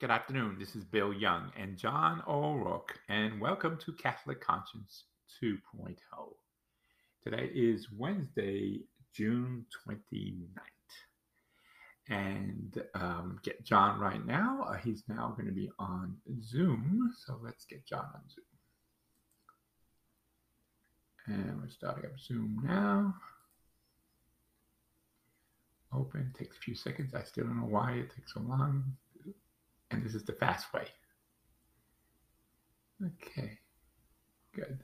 Good afternoon. This is Bill Young and John O'Rourke, and welcome to Catholic Conscience 2.0. Today is Wednesday, June 29th. And um, get John right now. Uh, he's now going to be on Zoom. So let's get John on Zoom. And we're starting up Zoom now. Open, takes a few seconds. I still don't know why it takes so long and this is the fast way. Okay, good.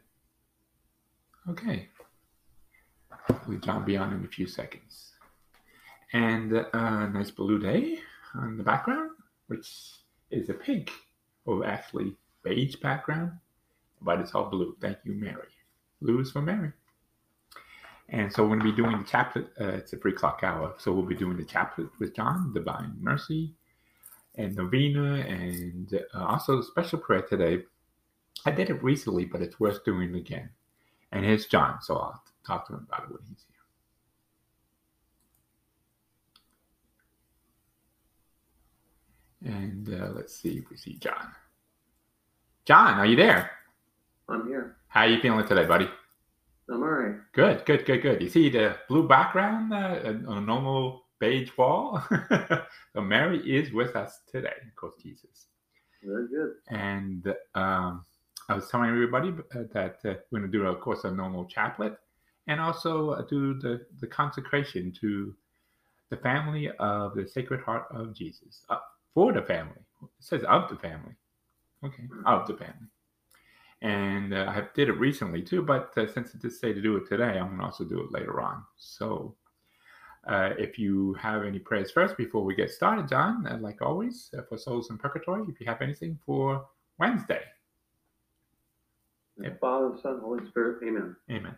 Okay, we John be on in a few seconds. And a uh, nice blue day on the background, which is a pink, or actually beige background, but it's all blue. Thank you, Mary. Blue is for Mary. And so we're going to be doing the chaplet. Uh, it's a three o'clock hour, so we'll be doing the chaplet with John, Divine Mercy, and novena and uh, also special prayer today. I did it recently, but it's worth doing again. And here's John, so I'll talk to him about it when he's here. And uh, let's see if we see John. John, are you there? I'm here. How are you feeling today, buddy? I'm all right. Good, good, good, good. You see the blue background uh, on a normal beige wall. so Mary is with us today, of course, Jesus. Very good. And um, I was telling everybody uh, that uh, we're going to do, of course, a normal chaplet and also uh, do the, the consecration to the family of the Sacred Heart of Jesus. Uh, for the family. It says of the family. Okay, of the family. And uh, I did it recently too, but uh, since it did say to do it today, I'm going to also do it later on. So uh, if you have any prayers first before we get started, John, uh, like always, uh, for souls in purgatory, if you have anything for Wednesday. Yep. Father, Son, Holy Spirit, Amen. Amen.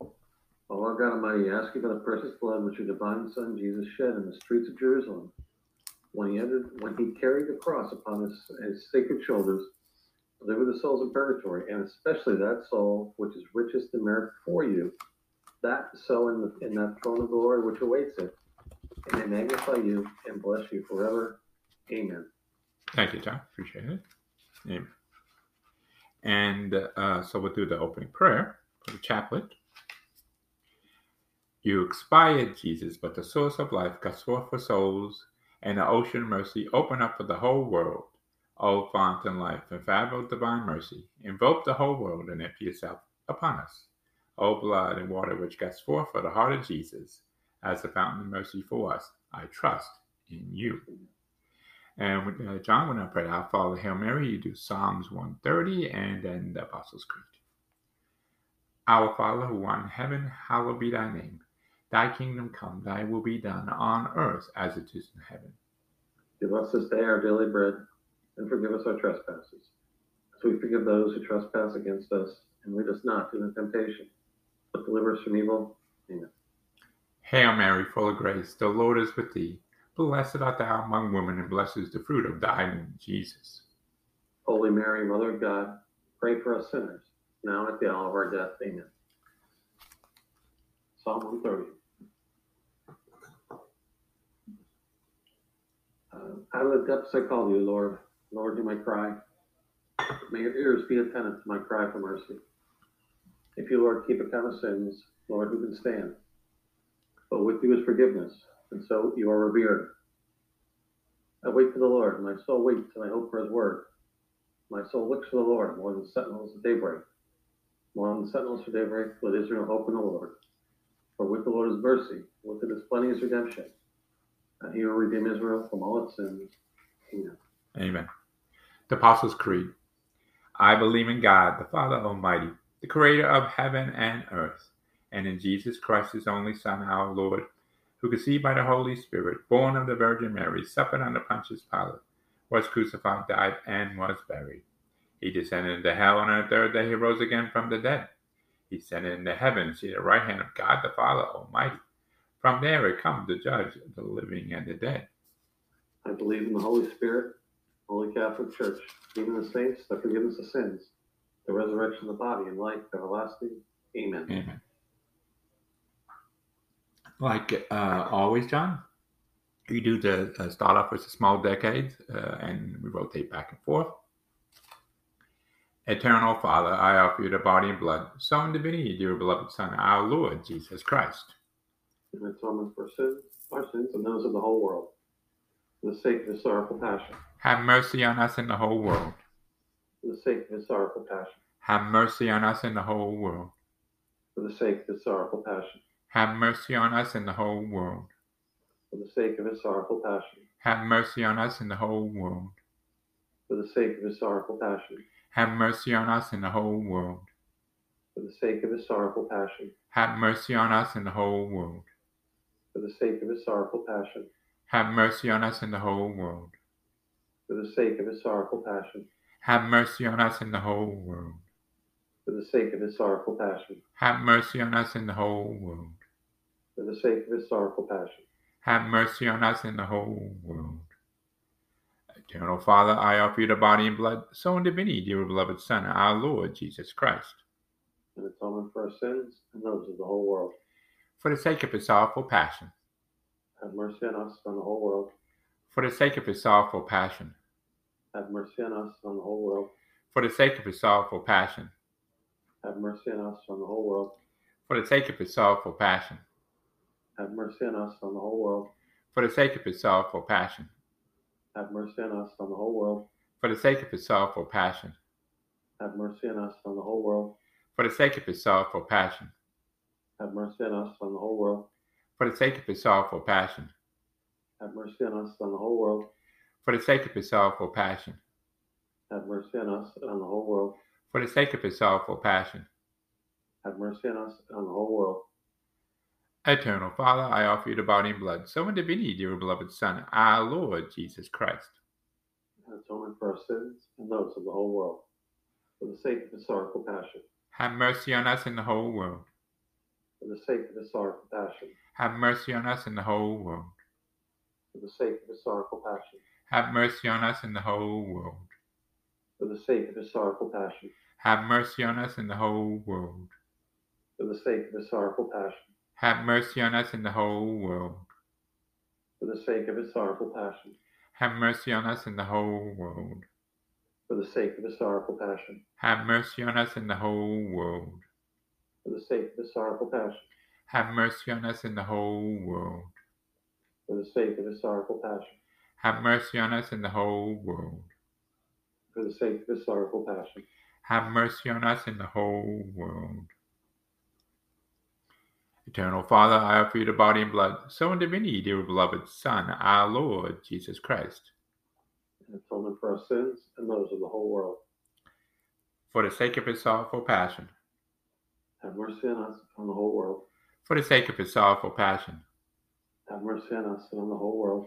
O Lord God Almighty, ask you for the precious blood which your divine Son Jesus shed in the streets of Jerusalem, when he entered, when he carried the cross upon his, his sacred shoulders, deliver the souls in purgatory, and especially that soul which is richest in merit for you that so in, the, in that throne of glory which awaits it, and may magnify you and bless you forever. Amen. Thank you, John. Appreciate it. Amen. And uh, so we'll do the opening prayer for the chaplet. You expired, Jesus, but the source of life got forth for souls, and the ocean mercy open up for the whole world. O fount and life, and divine mercy, invoke the whole world and empty yourself upon us. O blood and water which gusts forth for the heart of Jesus, as the fountain of mercy for us, I trust in you. And uh, John, when I pray Our Father, Hail Mary, you do Psalms 130 and then the Apostles' Creed. Our Father, who art in heaven, hallowed be thy name. Thy kingdom come, thy will be done on earth as it is in heaven. Give us this day our daily bread, and forgive us our trespasses, as we forgive those who trespass against us, and lead us not into temptation but deliver us from evil. Amen. Hail Mary, full of grace, the Lord is with thee. Blessed art thou among women, and blessed is the fruit of thy womb, Jesus. Holy Mary, Mother of God, pray for us sinners, now at the hour of our death. Amen. Psalm 130. Uh, out of the depths I call you, Lord. Lord, hear my cry. May your ears be attentive to my cry for mercy. If you, Lord, keep account of sins, Lord, who can stand? But with you is forgiveness, and so you are revered. I wait for the Lord, my soul waits, and I hope for his word. My soul looks for the Lord more than sentinels of daybreak. More than sentinels for daybreak, let Israel hope in the Lord. For with the Lord is mercy, with it is plenty is redemption. And he will redeem Israel from all its sins. Amen. Amen. The Apostles' Creed. I believe in God, the Father Almighty the creator of heaven and earth, and in Jesus Christ, his only Son, our Lord, who conceived by the Holy Spirit, born of the Virgin Mary, suffered under Pontius Pilate, was crucified, died, and was buried. He descended into hell, and on the third day he rose again from the dead. He ascended into heaven, seated at the right hand of God the Father Almighty. From there he comes to judge the living and the dead. I believe in the Holy Spirit, Holy Catholic Church, even the saints, the forgiveness of sins the resurrection of the body, and life everlasting. Amen. Amen. Like uh, always, John, We do the uh, start off with a small decade uh, and we rotate back and forth. Eternal Father, I offer you the body and blood, soul and divinity, dear beloved Son, our Lord Jesus Christ. In atonement for sins, our sins, and those of the whole world. For the sake of his sorrowful passion. Have mercy on us and the whole world. For the sake of his sorrowful passion. Have mercy on us and the whole world. For the sake of his sorrowful passion. Have mercy on us and the whole world. For the sake of his sorrowful passion. Have mercy on us and the whole world. For the sake of his sorrowful passion. Have mercy on us and the whole world. For the sake of his sorrowful passion. Have mercy on us and the whole world. For the sake of his sorrowful passion. Have mercy on us and the whole world. For the sake of his sorrowful passion. Have mercy on us and the whole world. For the sake of his sorrowful passion. Have mercy on us and the whole world. For the sake of his sorrowful passion. Have mercy on us and the whole world. Eternal Father, I offer you the body and blood, soul and divinity, dear beloved Son, our Lord Jesus Christ. In atonement for our sins and those of the whole world. For the sake of his sorrowful passion. Have mercy on us and the whole world. For the sake of his sorrowful passion. Have mercy on us and the whole world. For the sake of his sorrowful passion. Have mercy on us and the whole world. For the sake of his sorrowful passion. Have mercy on us and the whole world. For the sake of his sorrowful passion. Have mercy on us and the whole world. For the sake of his sorrowful passion. Have mercy on us and the whole world. For the sake of his sorrowful passion. Have mercy on us and the whole world. For the sake of his sorrowful passion. Have mercy on us and the whole world. For the sake of his sorrowful passion. Have mercy on us and the whole world. For the sake of his sorrowful passion. Have mercy on us and the whole world. Eternal Father, I offer you the body and blood, soul and divinity, dear beloved Son, our Lord Jesus Christ. Atonement for our sins and those of the whole world. For the sake of his sorrowful passion. Have mercy on us and the whole world. For the sake of his sorrowful passion. Have mercy on us and the whole world. For the sake of his sorrowful passion. Have mercy on us and the whole world. For the sake of his sorrowful passion. Have mercy on us and the whole world. For the sake of his sorrowful passion. Have mercy on us and the whole world. For the sake of his sorrowful passion. Have mercy on us and the whole world. For the sake of his sorrowful passion. Have mercy on us and the whole world. For the sake of his sorrowful passion. Have mercy on us and the whole world. For the sake of his sorrowful passion. Have mercy on us and the whole world. For the sake of his sorrowful passion. Have mercy on us and the whole world. Eternal Father, I offer you the body and blood, so and divinity, dear beloved Son, our Lord Jesus Christ. In atonement for our sins and those of the whole world. For the sake of his sorrowful passion. Have mercy on us and on the whole world. For the sake of his sorrowful passion. Have mercy on us and on the whole world.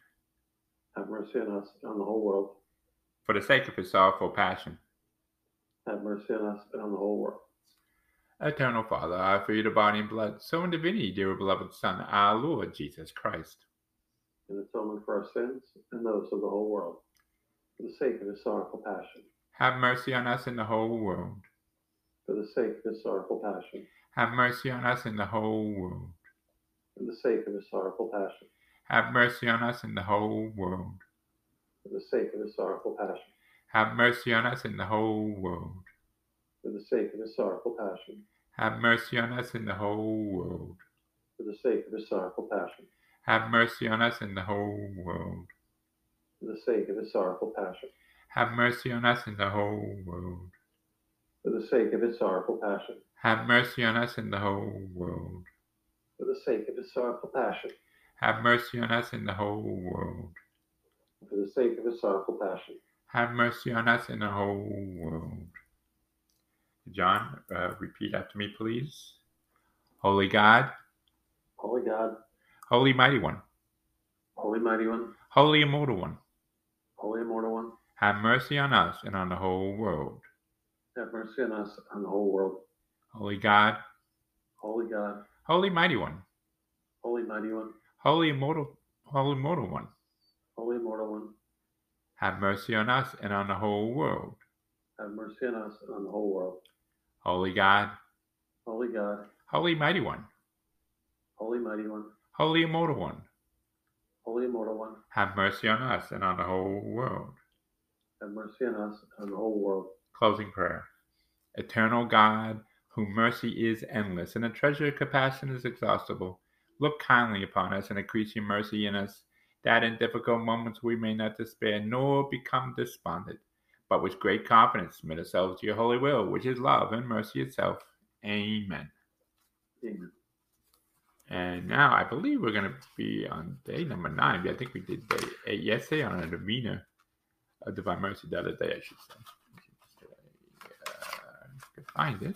Have mercy on us and on the whole world. For the sake of his sorrowful passion. Have mercy on us and on the whole world. Eternal Father, I offer you the body and blood, soul and divinity, dear beloved Son, our Lord Jesus Christ. In atonement for our sins and those of the whole world. For the sake of his sorrowful passion. Have mercy on us and the whole world. For the sake of his sorrowful passion. Have mercy on us and the whole world. For the sake of his sorrowful passion. Have mercy on us and the whole world. For the sake of his sorrowful passion. Have mercy on us and the whole world. For the sake of his sorrowful passion. Have mercy on us and the whole world. For the sake of his sorrowful passion. Have mercy on us and the whole world. For the sake of his sorrowful passion. Have mercy on us and the whole world. For the sake of his sorrowful passion. Have mercy on us and the whole world. For the sake of his sorrowful passion. Have mercy on us and the whole world. For the sake of his sorrowful passion. Have mercy on us and the whole world. John, uh, repeat after me, please. Holy God, Holy God, Holy Mighty One, Holy Mighty One, Holy Immortal One, Holy Immortal One, have mercy on us and on the whole world. have mercy on us and the whole world. Holy God, Holy God, Holy Mighty One, Holy Mighty One, Holy Immortal, Holy Immortal One, Holy Immortal One, have mercy on us and on the whole world. have mercy on us and on the whole world. Holy God, Holy God, Holy Mighty One, Holy Mighty One, Holy Immortal One, Holy Immortal One, have mercy on us and on the whole world. have mercy on us and on the whole world. Closing prayer. Eternal God, whom mercy is endless and the treasure of compassion is exhaustible, look kindly upon us and increase your mercy in us, that in difficult moments we may not despair nor become despondent, but with great confidence submit ourselves to your holy will, which is love and mercy itself. Amen. Amen. And now I believe we're going to be on day number nine. I think we did day eight yesterday on a novena of divine mercy the other day, I should say. Uh, could find this.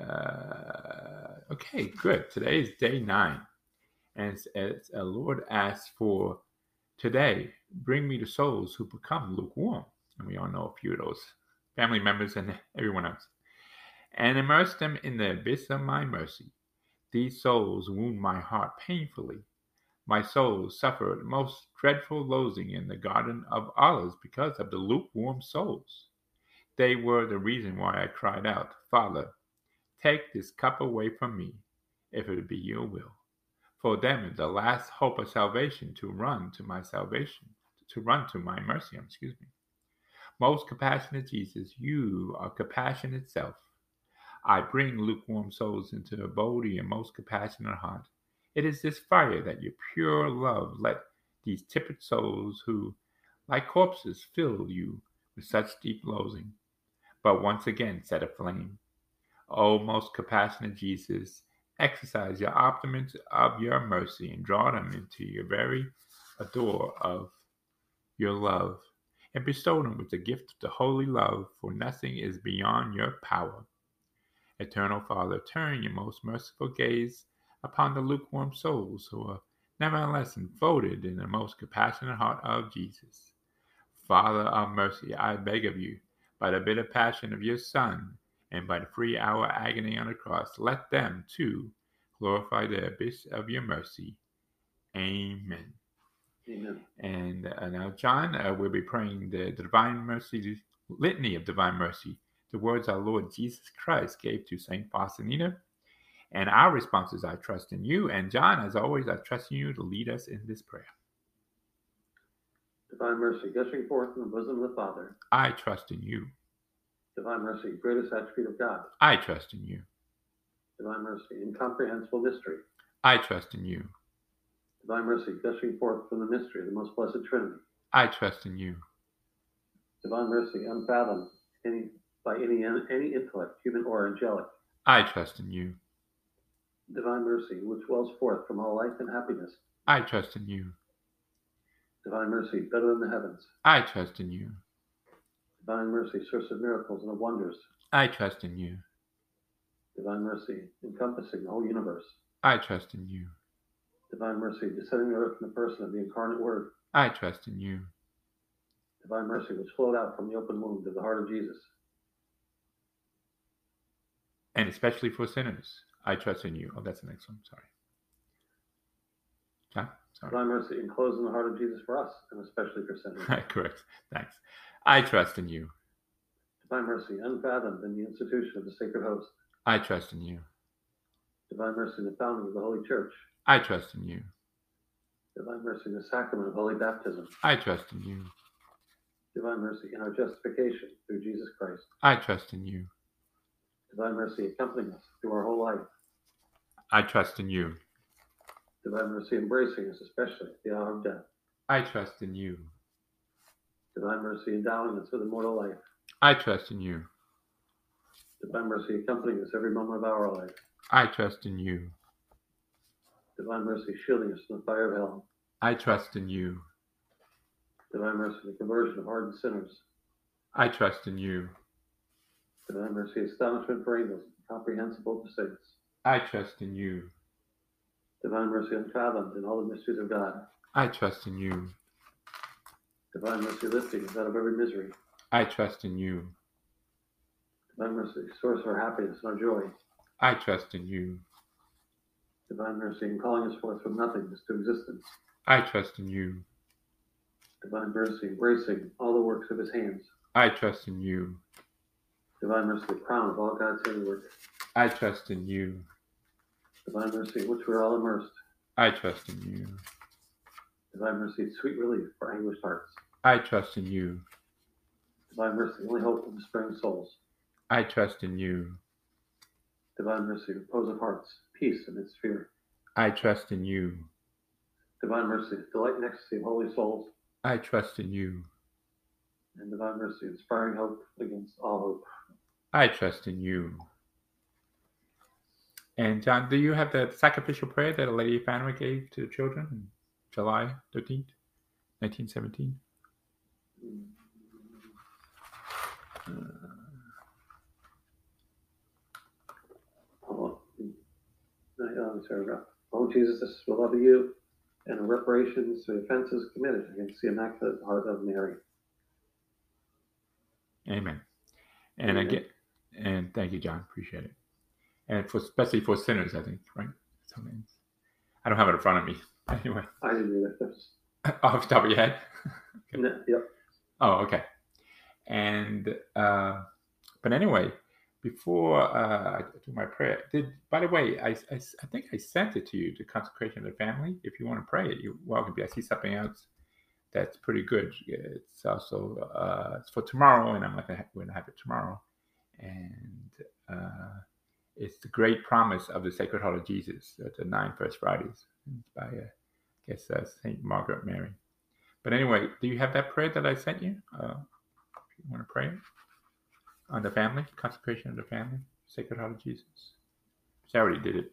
Uh, okay, good. Today is day nine. And it's, it's a Lord asks for today, bring me the souls who become lukewarm. And we all know a few of those family members and everyone else. And immerse them in the abyss of my mercy. These souls wound my heart painfully. My soul suffered most dreadful loathing in the garden of olives because of the lukewarm souls. They were the reason why I cried out, Father, take this cup away from me, if it be your will. For them is the last hope of salvation to run to my salvation, to run to my mercy, um, excuse me. Most compassionate Jesus, you are compassion itself. I bring lukewarm souls into the of your most compassionate heart. It is this fire that your pure love let these tepid souls who, like corpses, fill you with such deep loathing, but once again set aflame. O most compassionate Jesus, exercise your optimist of your mercy and draw them into your very adore of your love, and bestow them with the gift of the holy love, for nothing is beyond your power. Eternal Father, turn your most merciful gaze upon the lukewarm souls who are nevertheless enfolded in the most compassionate heart of Jesus. Father of mercy, I beg of you, by the bitter passion of your Son, and by the free hour agony on the cross, let them too glorify the abyss of your mercy. Amen. Amen. And uh, now, John, uh, we'll be praying the, the Divine Mercy, Litany of Divine Mercy, the words our Lord Jesus Christ gave to Saint Faustina. And our response is, I trust in you. And John, as always, I trust in you to lead us in this prayer. Divine mercy, gushing forth from the bosom of the Father. I trust in you. Divine mercy, greatest attribute of God. I trust in you. Divine mercy, incomprehensible mystery. I trust in you. Divine mercy, gushing forth from the mystery of the most blessed Trinity. I trust in you. Divine mercy, unfathomed any, by any, any intellect, human or angelic. I trust in you. Divine mercy, which wells forth from all life and happiness. I trust in you. Divine mercy, better than the heavens. I trust in you. Divine mercy, source of miracles and of wonders. I trust in you. Divine mercy, encompassing the whole universe. I trust in you. Divine mercy, descending the earth in the person of the incarnate Word. I trust in you. Divine mercy, which flowed out from the open wound of the heart of Jesus. And especially for sinners, I trust in you. Oh, that's the next one. Sorry. John? Sorry. Divine mercy, enclosed in the heart of Jesus for us, and especially for sinners. Correct. Thanks. I trust in you. Divine mercy, unfathomed in the institution of the sacred host. I trust in you. Divine mercy, the founding of the Holy Church. I trust in you. Divine mercy, the sacrament of holy baptism. I trust in you. Divine mercy, in our justification through Jesus Christ. I trust in you. Divine mercy, accompanying us through our whole life. I trust in you. Divine mercy, embracing us, especially at the hour of death. I trust in you. Divine mercy, endowing us with immortal life. I trust in you. Divine mercy, accompanying us every moment of our life. I trust in you. Divine mercy, shielding us from the fire of hell. I trust in you. Divine mercy, the conversion of hardened sinners. I trust in you. Divine mercy, astonishment for angels, comprehensible to saints. I trust in you. Divine mercy, unfathomed in all the mysteries of God. I trust in you. Divine mercy lifting us out of every misery. I trust in you. Divine mercy, source of our happiness and our joy. I trust in you. Divine mercy in calling us forth from nothingness to existence. I trust in you. Divine mercy embracing all the works of his hands. I trust in you. Divine mercy, the crown of all God's handiwork. I trust in you. Divine mercy in which we are all immersed. I trust in you. Divine mercy, sweet relief for anguished hearts. I trust in you. Divine mercy, only hope of despairing souls. I trust in you. Divine mercy, repose of hearts, peace amidst fear. I trust in you. Divine mercy, delight and ecstasy of holy souls. I trust in you. And divine mercy, inspiring hope against all hope. I trust in you. And John, do you have the sacrificial prayer that Lady Fatima gave to the children in July 13th, 1917? Oh, no, I'm sorry, Rob. Oh, Jesus, this is for love of you and reparations for offenses committed against the Immaculate Heart of Mary. Amen. And Amen. again, and thank you, John. Appreciate it. And for especially for sinners, I think, right? Sometimes I don't have it in front of me. Anyway, I didn't either. Off the top of your head. Okay. no, yep. Oh, okay. And uh, but anyway, before uh, I do my prayer, did by the way, I, I, I think I sent it to you, the consecration of the family. If you want to pray it, you're welcome. to. I see something else that's pretty good. It's also uh, it's for tomorrow, and I'm gonna have, we're gonna have it tomorrow. And uh, it's the great promise of the Sacred Heart of Jesus, the nine First Fridays, by uh, I guess uh, Saint Margaret Mary. But anyway, do you have that prayer that I sent you? Uh, you want to pray on the family, consecration of the family, Sacred Heart of Jesus. I already did it.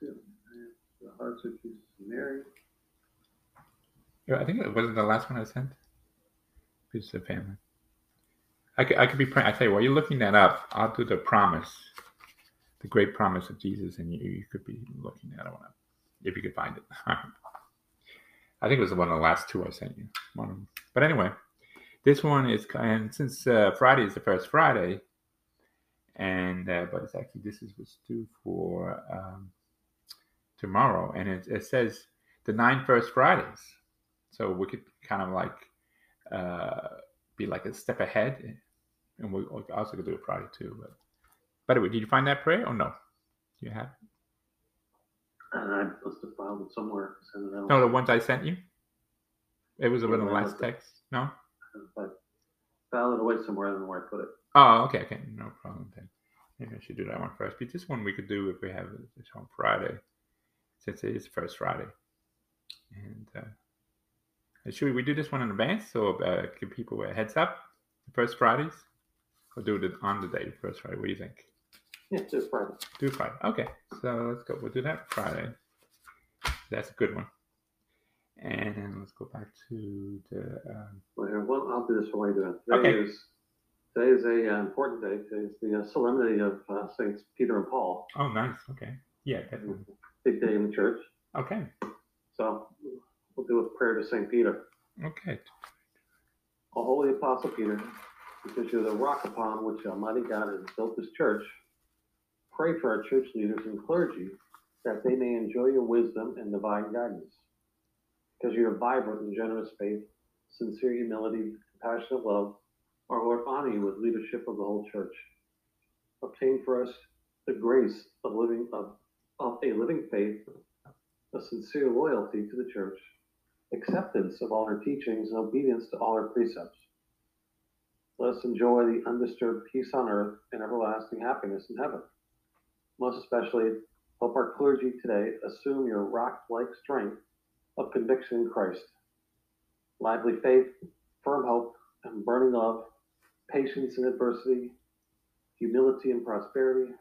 The hearts of Jesus and Mary. Yeah, I think it wasn't the last one I sent. It's the family. I could, I could be praying. I tell you, while you're looking that up, I'll do the promise, the great promise of Jesus, and you, you could be looking at it up, if you could find it. I think it was one of the last two I sent you. One of them. But anyway, this one is, and since uh, Friday is the first Friday, and uh, but it's actually this is what's due for um, tomorrow, and it, it says the nine first Fridays. So we could kind of like uh, be like a step ahead, and we also could do it Friday too. But by the way, did you find that prayer or no? Do you have? it? And I must have filed it somewhere. It. No, the ones I sent you. It was one of the last texts. No. I filed it away somewhere, I don't know where I put it. Oh, okay, okay, no problem then. Maybe I should do that one first. But this one we could do if we have it on Friday, since it is first Friday. And uh, should we, we do this one in advance so uh, give people a heads up? The first Fridays, or do it on the day, the first Friday? What do you think? Yeah, just Friday. Do Friday. Okay, so let's go. We'll do that Friday. That's a good one. And then let's go back to the. Um, Well, here, well, I'll do this while you're doing it. Today Okay. is today is a uh, important day. Today is the uh, solemnity of uh, Saints Peter and Paul. oh, nice. Okay. Yeah, one. Big day in the church. Okay. So we'll do a prayer to Saint Peter. Okay. O holy Apostle Peter, because you're the rock upon which Almighty God has built His church, pray for our church leaders and clergy that they may enjoy your wisdom and divine guidance. Because you're vibrant and generous faith, sincere humility, compassionate love, our Lord honor you with leadership of the whole church. Obtain for us the grace of living of, of a living faith, a sincere loyalty to the church, acceptance of all her teachings and obedience to all her precepts. Let us enjoy the undisturbed peace on earth and everlasting happiness in heaven. Most especially, help our clergy today assume your rock like strength of conviction in Christ. Lively faith, firm hope, and burning love, patience in adversity, humility in prosperity,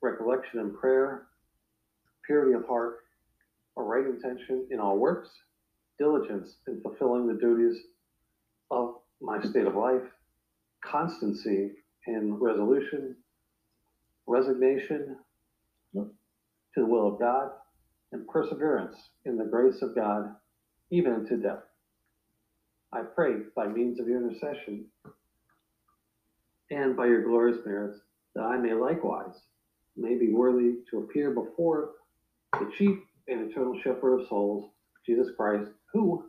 recollection in prayer, purity of heart, a right intention in all works, diligence in fulfilling the duties of my state of life, constancy in resolution, resignation to the will of God, and perseverance in the grace of God, even unto death. I pray by means of your intercession and by your glorious merits that I may likewise may be worthy to appear before the chief and eternal shepherd of souls, Jesus Christ, who,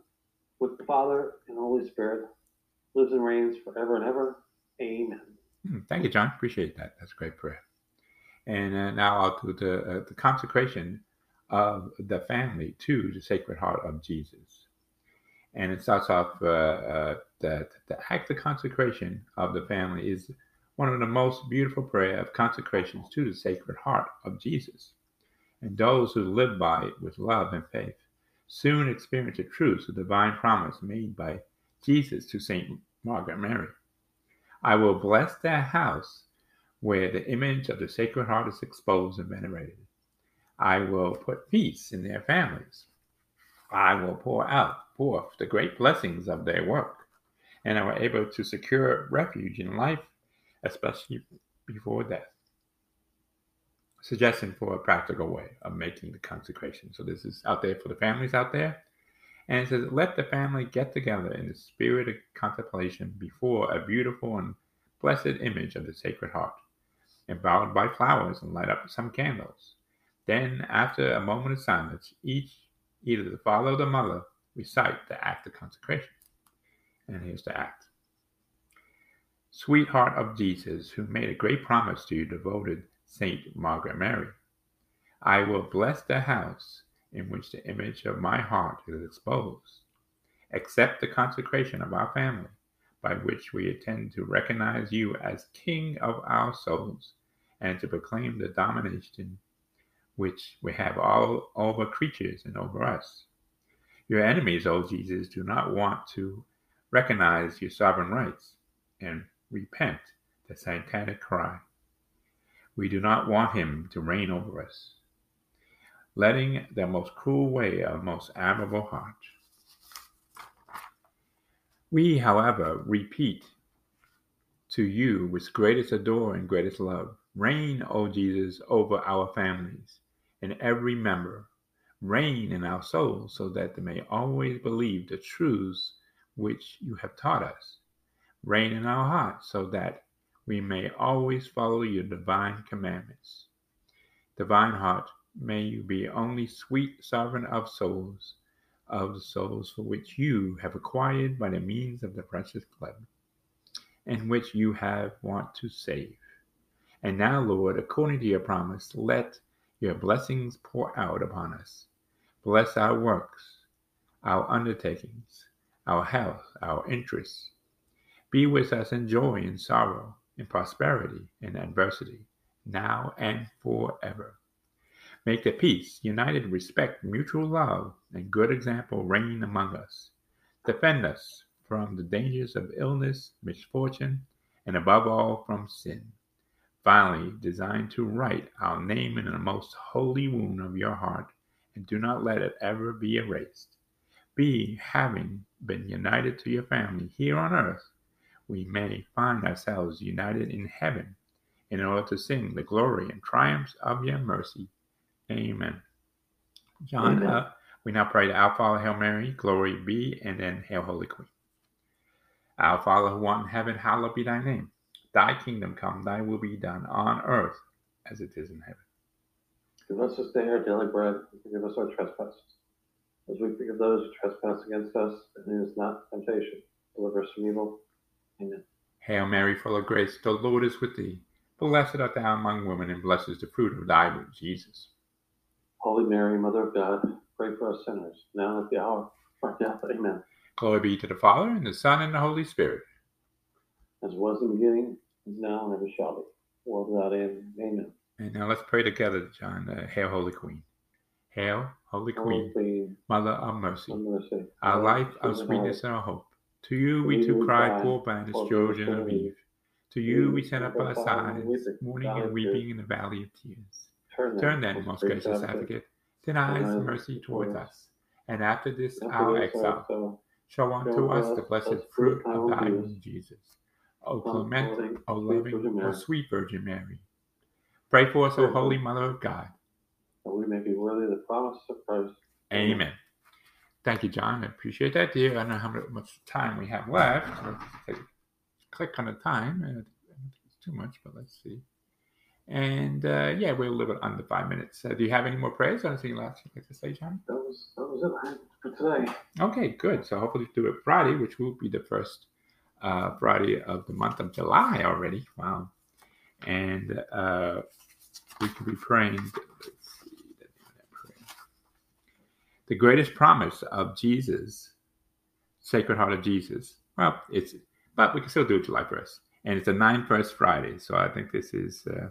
with the Father and Holy Spirit, lives and reigns forever and ever. Amen. Hmm, Thank you, John. Appreciate that. That's a great prayer. And uh, now I'll do the, uh, the consecration of the family to the Sacred Heart of Jesus. And it starts off uh, uh, that the act of consecration of the family is one of the most beautiful prayer of consecrations to the Sacred Heart of Jesus. And those who live by it with love and faith soon experience the truths of the divine promise made by Jesus to Saint Margaret Mary. I will bless their house where the image of the Sacred Heart is exposed and venerated. I will put peace in their families. I will pour out forth the great blessings of their work, and I will be able to secure refuge in life, especially before death. Suggestion for a practical way of making the consecration. So this is out there for the families out there. And it says, let the family get together in the spirit of contemplation before a beautiful and blessed image of the Sacred Heart, emboweled by flowers, and light up some candles. Then, after a moment of silence, each, either the father or the mother, recite the act of consecration. And here's the act. Sweetheart of Jesus, who made a great promise to you, devoted Saint Margaret Mary, I will bless the house in which the image of my heart is exposed. Accept the consecration of our family, by which we intend to recognize you as King of our souls and to proclaim the domination which we have all over creatures and over us. Your enemies, O Jesus, do not want to recognize your sovereign rights and repent the satanic cry. We do not want him to reign over us, letting the most cruel way of most admirable heart. We, however, repeat to you with greatest adore and greatest love. Reign, O Jesus, over our families and every member. Reign in our souls so that they may always believe the truths which you have taught us. Reign in our hearts so that we may always follow your divine commandments. Divine heart, may you be only sweet sovereign of souls, of the souls for which you have acquired by the means of the precious blood, and which you have want to save. And now, Lord, according to your promise, let your blessings pour out upon us. Bless our works, our undertakings, our health, our interests. Be with us in joy and sorrow, in prosperity and adversity, now and forever. Make the peace, united respect, mutual love, and good example reign among us. Defend us from the dangers of illness, misfortune, and above all from sin. Finally, design to write our name in the most holy wound of your heart, and do not let it ever be erased. Be, having been united to your family here on earth, we may find ourselves united in heaven in order to sing the glory and triumphs of your mercy. Amen. John, Amen. Uh, we now pray to Our Father, Hail Mary, glory be, and then Hail Holy Queen. Our Father who art in heaven, hallowed be thy name. Thy kingdom come, thy will be done on earth as it is in heaven. Give us this day our daily bread, and forgive us our trespasses, as we forgive those who trespass against us, and lead us not temptation. Deliver us from evil. Amen. Hail Mary, full of grace, the Lord is with thee. Blessed art thou among women, and blessed is the fruit of thy womb, Jesus. Holy Mary, Mother of God, pray for us sinners, now and at the hour of our death. Amen. Glory be to the Father, and the Son, and the Holy Spirit. As was in the beginning, now, and ever shall be, world without end. Amen. And now let's pray together, John. Uh, Hail, Holy Queen. Hail, Holy Queen, Mother of mercy, mercy. our life, our sweetness, and our hope. To you we too cry, poor banished poor children of children of Eve. To you we send up our sighs, mourning and weeping in the valley of tears. Turn Turn then, most gracious advocate, thine eyes of mercy towards us, and after this our exile, show unto us the blessed fruit of thy womb, Jesus. O clement, O loving, O sweet Virgin Mary. Pray for us, O Holy Mother of God, that we may be worthy of the promise of Christ. Amen. Thank you, John. I appreciate that, dear. I don't know how much time we have left. Let's click on the time. I don't think it's too much, but let's see. And uh, yeah, we're a little bit under five minutes. Uh, do you have any more prayers? Or anything last you'd like to say, John? That was that was it for today. Okay, good. So hopefully do it Friday, which will be the first uh, Friday of the month of July already. Wow. And uh, we can be praying. The greatest promise of Jesus, Sacred Heart of Jesus. Well, it's but we can still do July first, and it's a nine first Friday. So I think this is uh,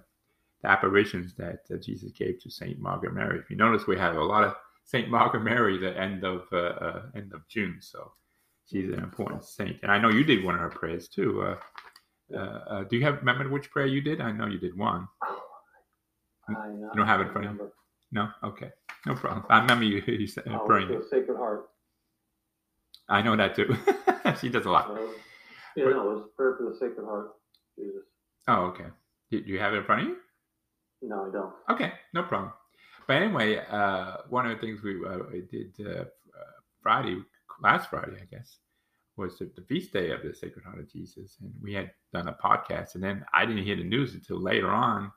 the apparitions that uh, Jesus gave to Saint Margaret Mary. If you notice, we have a lot of Saint Margaret Mary the end of uh, uh, end of June. So she's an important saint, and I know you did one of her prayers too. Uh, uh, uh, do you have remember which prayer you did? I know you did one. I, uh, You don't have it in front of you? No, okay, no problem. I remember you, you said, Oh, praying. the Sacred Heart. I know that too. she does a lot. Uh, yeah, no, it was prayer for the Sacred Heart. Jesus. Oh, okay. Do you have it in front of you? No, I don't. Okay, no problem. But anyway, uh, one of the things we, uh, did uh, uh, Friday, last Friday, I guess, was the, the feast day of the Sacred Heart of Jesus, and we had done a podcast, and then I didn't hear the news until later on.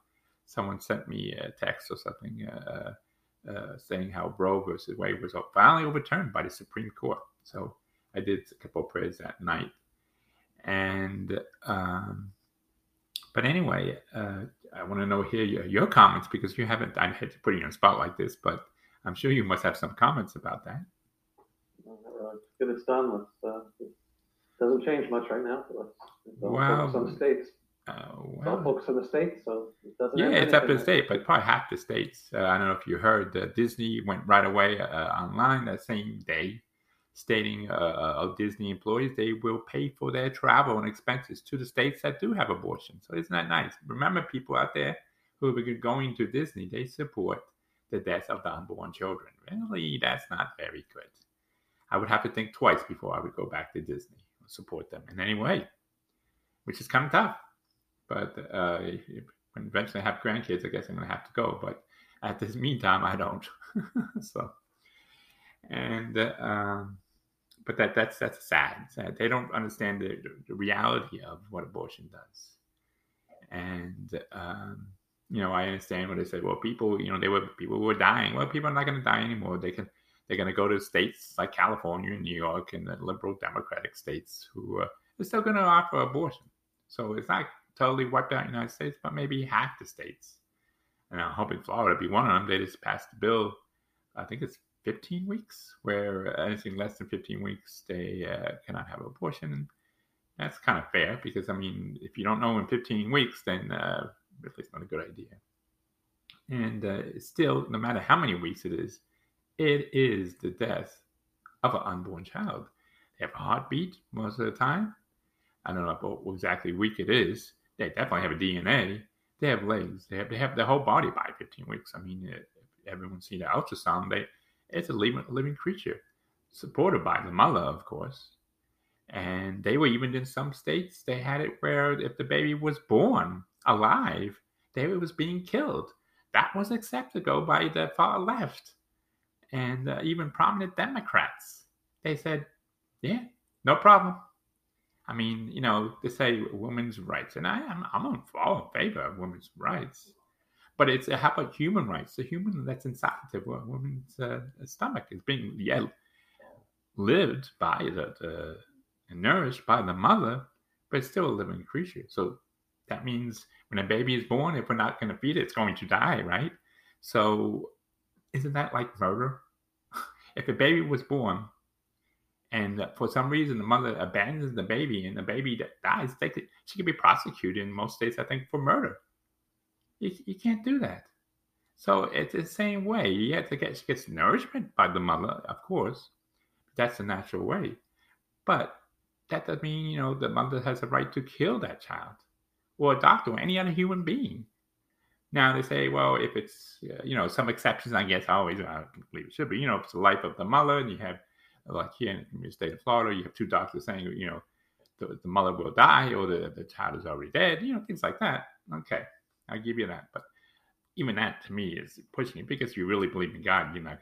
Someone sent me a text or something uh, uh, saying how Roe versus Wade was finally overturned by the Supreme Court. So I did a couple of prayers that night, and um, but anyway, uh, I want to know here your, your comments because you haven't. I hate to put you on a spot like this, but I'm sure you must have some comments about that. Uh, get it done. Let's. Uh, it doesn't change much right now. Let's, let's focus on the states. Uh, all well, focus on the states, so it doesn't. yeah, it's up to the state, but probably half the states. Uh, I don't know if you heard that Disney went right away uh, online that same day, stating uh, of Disney employees they will pay for their travel and expenses to the states that do have abortion. So isn't that nice? Remember, people out there who are going to Disney, they support the death of the unborn children. Really, that's not very good. I would have to think twice before I would go back to Disney or support them in any way, which is kind of tough. But uh, when eventually I have grandkids, I guess I'm going to have to go. But at this meantime, I don't. so, and uh, um, but that that's that's sad. sad. They don't understand the, the reality of what abortion does. And um, you know, I understand when they say, well, people, you know, they were people were dying. Well, people are not going to die anymore. They can they're going to go to states like California and New York and the liberal democratic states who uh, are still going to offer abortion. So it's not totally wiped out in the United States, but maybe half the states. And I'm hoping Florida be one of them. They just passed a bill, I think it's 15 weeks, where anything less than 15 weeks, they uh, cannot have abortion. And that's kind of fair because, I mean, if you don't know in 15 weeks, then uh, it's not a good idea. And uh, still, no matter how many weeks it is, it is the death of an unborn child. They have a heartbeat most of the time. I don't know what exactly week it is. They definitely have a DNA. They have legs. They have they have their whole body by 15 weeks. I mean, everyone's seen the ultrasound. They it's a living living creature, supported by the mother, of course. And they were even in some states. They had it where if the baby was born alive, they was being killed. That was acceptable by the far left, and uh, even prominent Democrats. They said, "Yeah, no problem." I mean, you know, they say women's rights, and I am I'm on all in favor of women's rights, but it's uh, how about human rights? The human that's inside the woman's uh, stomach is being yeah, lived by the, nourished by the mother, but it's still a living creature. So that means when a baby is born, if we're not going to feed it, it's going to die, right? So isn't that like murder? if a baby was born and for some reason the mother abandons the baby and the baby that dies, they could, she could be prosecuted in most states, I think, for murder. You, you can't do that. So it's the same way. You have to get she gets nourishment by the mother, of course. That's the natural way. But that doesn't mean, you know, the mother has a right to kill that child or a doctor or any other human being. Now they say, well, if it's, you know, some exceptions, I guess, always, I believe it should be, you know, if it's the life of the mother and you have, like here in the state of Florida, you have two doctors saying, you know, the, the mother will die or the, the child is already dead, you know, things like that. Okay, I'll give you that. But even that to me is pushing it because you really believe in God, you're not going